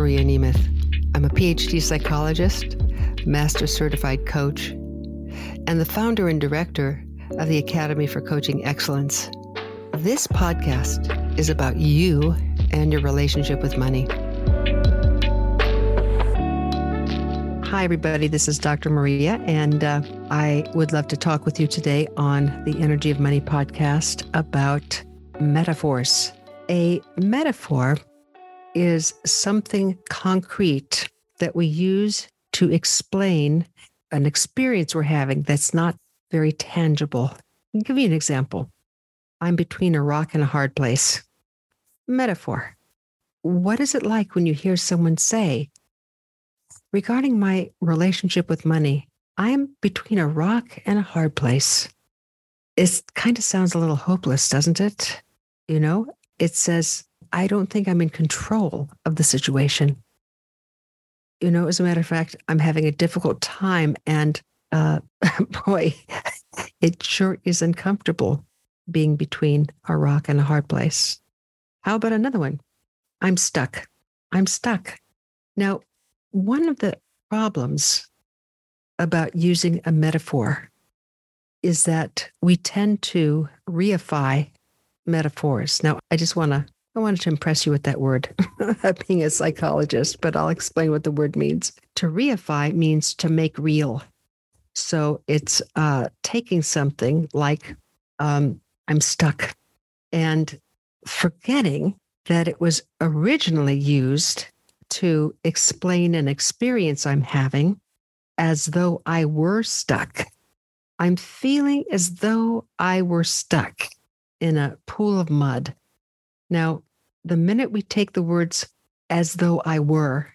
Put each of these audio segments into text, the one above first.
Maria Nemeth. I'm a PhD psychologist, master certified coach, and the founder and director of the Academy for Coaching Excellence. This podcast is about you and your relationship with money. Hi, everybody. This is Dr. Maria, and uh, I would love to talk with you today on the Energy of Money podcast about metaphors. A metaphor is something concrete that we use to explain an experience we're having that's not very tangible. I'll give you an example. I'm between a rock and a hard place. Metaphor. What is it like when you hear someone say, Regarding my relationship with money, I am between a rock and a hard place. It kind of sounds a little hopeless, doesn't it? You know, it says, I don't think I'm in control of the situation. You know, as a matter of fact, I'm having a difficult time. And uh, boy, it sure is uncomfortable being between a rock and a hard place. How about another one? I'm stuck. I'm stuck. Now, one of the problems about using a metaphor is that we tend to reify metaphors. Now, I just want to I wanted to impress you with that word, being a psychologist, but I'll explain what the word means. To reify means to make real. So it's uh, taking something like um, I'm stuck and forgetting that it was originally used to explain an experience I'm having as though I were stuck. I'm feeling as though I were stuck in a pool of mud. Now, the minute we take the words as though I were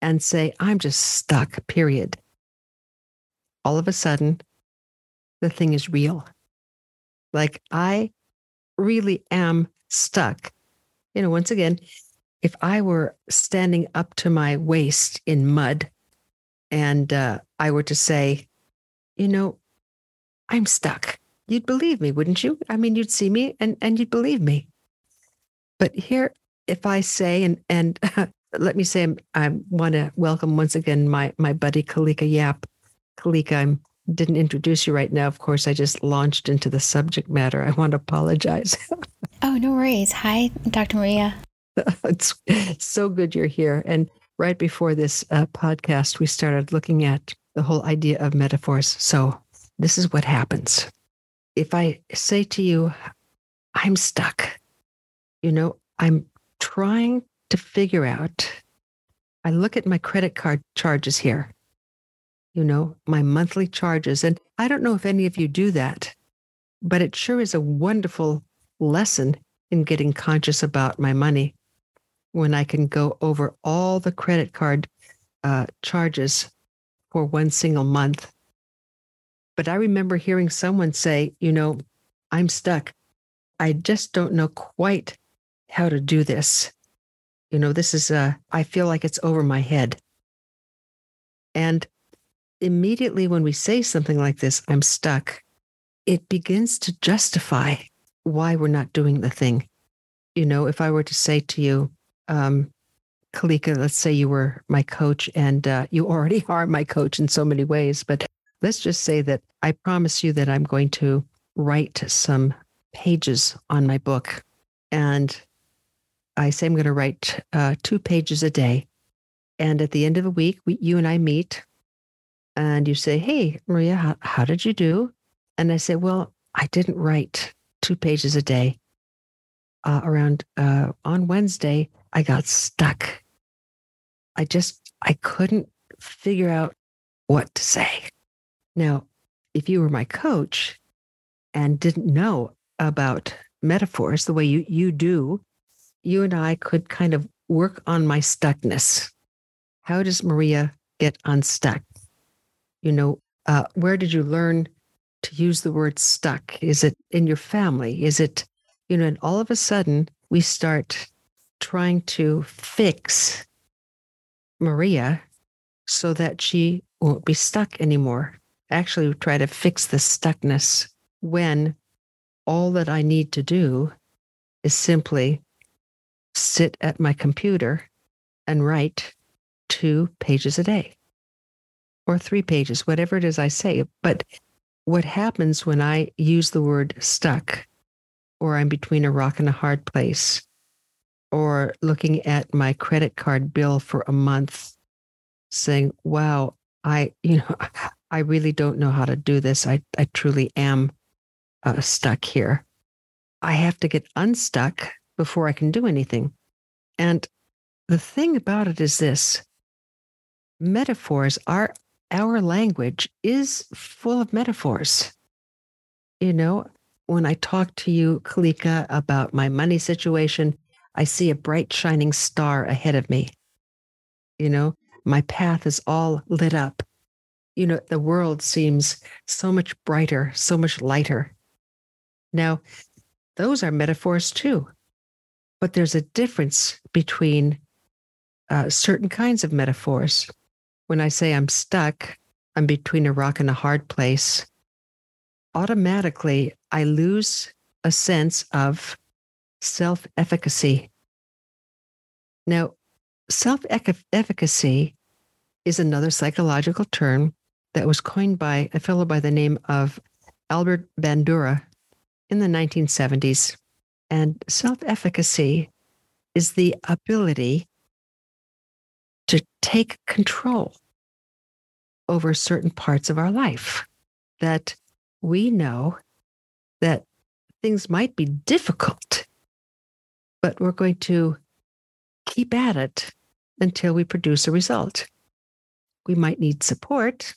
and say, I'm just stuck, period, all of a sudden, the thing is real. Like I really am stuck. You know, once again, if I were standing up to my waist in mud and uh, I were to say, you know, I'm stuck, you'd believe me, wouldn't you? I mean, you'd see me and, and you'd believe me. But here, if I say, and, and let me say, I want to welcome once again my, my buddy Kalika Yap. Kalika, I didn't introduce you right now. Of course, I just launched into the subject matter. I want to apologize. oh, no worries. Hi, Dr. Maria. it's so good you're here. And right before this uh, podcast, we started looking at the whole idea of metaphors. So this is what happens. If I say to you, I'm stuck, you know, I'm trying to figure out, I look at my credit card charges here, you know, my monthly charges. And I don't know if any of you do that, but it sure is a wonderful lesson in getting conscious about my money when I can go over all the credit card uh, charges for one single month. But I remember hearing someone say, you know, I'm stuck. I just don't know quite how to do this. You know, this is, uh, I feel like it's over my head. And immediately when we say something like this, I'm stuck, it begins to justify why we're not doing the thing. You know, if I were to say to you, um, Kalika, let's say you were my coach and uh, you already are my coach in so many ways, but let's just say that I promise you that I'm going to write some pages on my book. And I say I'm going to write uh, two pages a day. And at the end of the week, we, you and I meet and you say, Hey, Maria, how, how did you do? And I say, Well, I didn't write two pages a day. Uh, around uh, on Wednesday, I got stuck. I just, I couldn't figure out what to say. Now, if you were my coach and didn't know about metaphors the way you, you do, you and I could kind of work on my stuckness. How does Maria get unstuck? You know, uh, where did you learn to use the word stuck? Is it in your family? Is it, you know, and all of a sudden we start trying to fix Maria so that she won't be stuck anymore. Actually, try to fix the stuckness when all that I need to do is simply sit at my computer and write two pages a day or three pages, whatever it is I say. But what happens when I use the word stuck, or I'm between a rock and a hard place, or looking at my credit card bill for a month, saying, wow, I, you know, I really don't know how to do this. I, I truly am uh, stuck here. I have to get unstuck before I can do anything. And the thing about it is this metaphors are our language is full of metaphors. You know, when I talk to you, Kalika, about my money situation, I see a bright shining star ahead of me. You know, my path is all lit up. You know, the world seems so much brighter, so much lighter. Now, those are metaphors too. But there's a difference between uh, certain kinds of metaphors when I say I'm stuck, I'm between a rock and a hard place, automatically I lose a sense of self efficacy. Now, self efficacy is another psychological term that was coined by a fellow by the name of Albert Bandura in the 1970s. And self efficacy is the ability to take control over certain parts of our life that we know that things might be difficult, but we're going to keep at it until we produce a result. We might need support.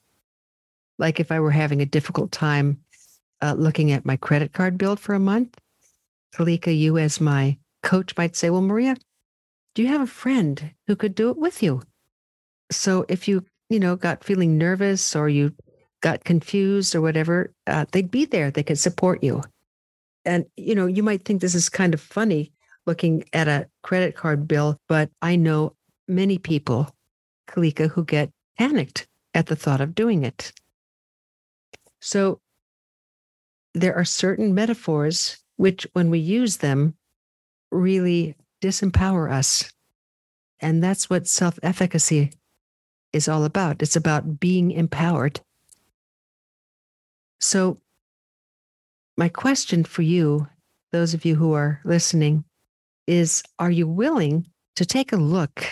Like if I were having a difficult time uh, looking at my credit card bill for a month, Kalika, you as my coach might say, Well, Maria, do you have a friend who could do it with you? So if you, you know, got feeling nervous or you got confused or whatever, uh, they'd be there. They could support you. And, you know, you might think this is kind of funny looking at a credit card bill, but I know many people, Kalika, who get panicked at the thought of doing it. So there are certain metaphors which, when we use them, really disempower us. And that's what self efficacy is all about. It's about being empowered. So, my question for you, those of you who are listening, is Are you willing to take a look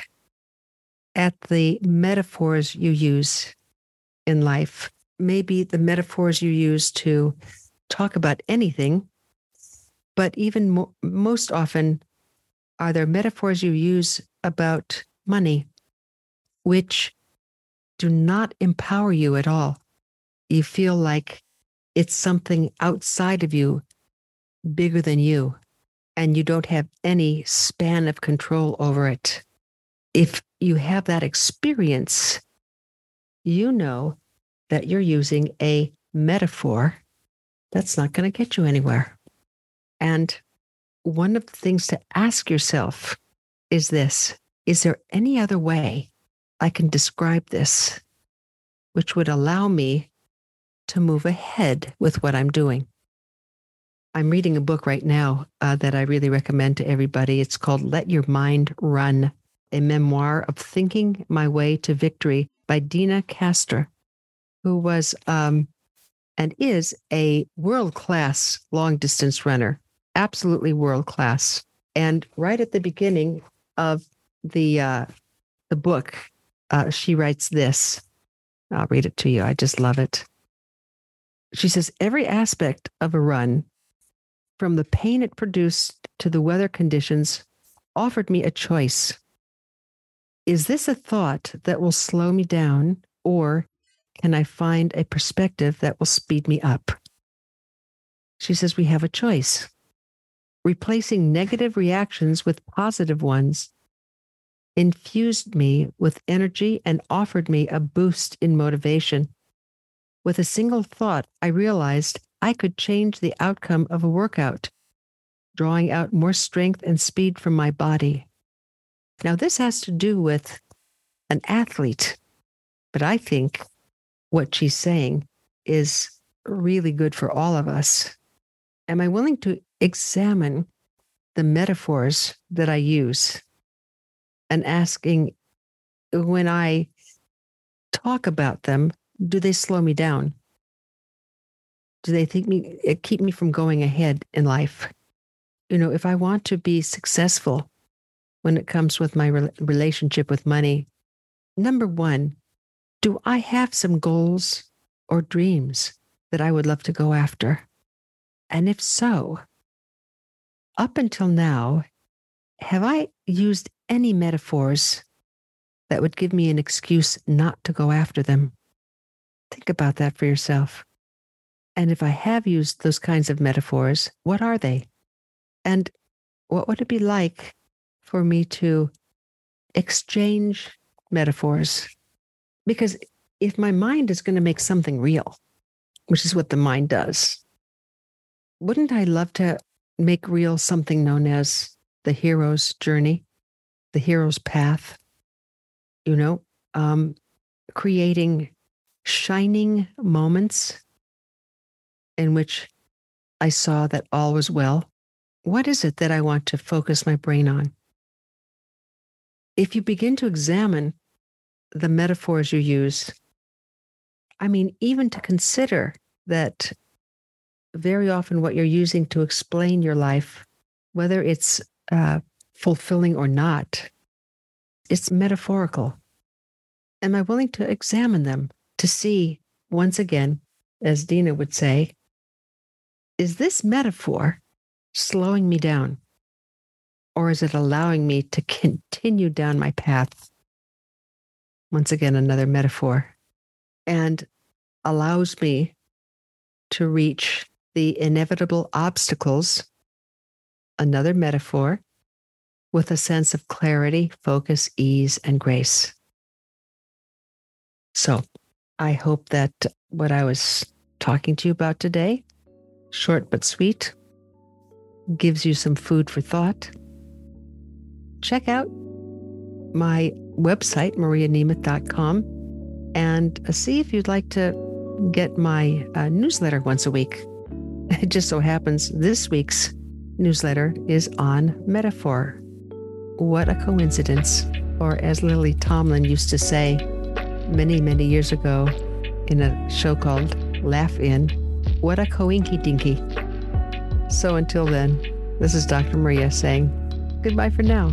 at the metaphors you use in life? Maybe the metaphors you use to talk about anything, but even mo- most often, are there metaphors you use about money which do not empower you at all? You feel like it's something outside of you, bigger than you, and you don't have any span of control over it. If you have that experience, you know that you're using a metaphor that's not going to get you anywhere. And one of the things to ask yourself is this Is there any other way I can describe this which would allow me to move ahead with what I'm doing? I'm reading a book right now uh, that I really recommend to everybody. It's called Let Your Mind Run, a memoir of thinking my way to victory by Deena Kastor, who was um, and is a world class long distance runner, absolutely world class. And right at the beginning of the uh, the book, uh, she writes this. I'll read it to you. I just love it. She says every aspect of a run, from the pain it produced to the weather conditions, offered me a choice. Is this a thought that will slow me down, or can I find a perspective that will speed me up? She says we have a choice. Replacing negative reactions with positive ones infused me with energy and offered me a boost in motivation. With a single thought, I realized I could change the outcome of a workout, drawing out more strength and speed from my body. Now, this has to do with an athlete, but I think what she's saying is really good for all of us. Am I willing to examine the metaphors that I use and asking when I talk about them, do they slow me down? Do they think me eh, keep me from going ahead in life? You know, if I want to be successful when it comes with my re- relationship with money, number one, do I have some goals or dreams that I would love to go after? And if so, up until now, have I used any metaphors that would give me an excuse not to go after them? Think about that for yourself. And if I have used those kinds of metaphors, what are they? And what would it be like for me to exchange metaphors? Because if my mind is going to make something real, which is what the mind does, wouldn't I love to make real something known as the hero's journey, the hero's path? You know, um, creating shining moments in which I saw that all was well? What is it that I want to focus my brain on? If you begin to examine the metaphors you use, I mean, even to consider that very often what you're using to explain your life, whether it's uh, fulfilling or not, it's metaphorical. Am I willing to examine them to see, once again, as Deena would say, is this metaphor slowing me down? Or is it allowing me to continue down my path? Once again, another metaphor, and allows me to reach the inevitable obstacles, another metaphor, with a sense of clarity, focus, ease, and grace. So I hope that what I was talking to you about today short but sweet, gives you some food for thought. Check out my website, marianemeth.com, and see if you'd like to get my uh, newsletter once a week. It just so happens this week's newsletter is on metaphor. What a coincidence. Or as Lily Tomlin used to say many, many years ago in a show called Laugh In, what a coinky dinky. So until then, this is Dr. Maria saying goodbye for now.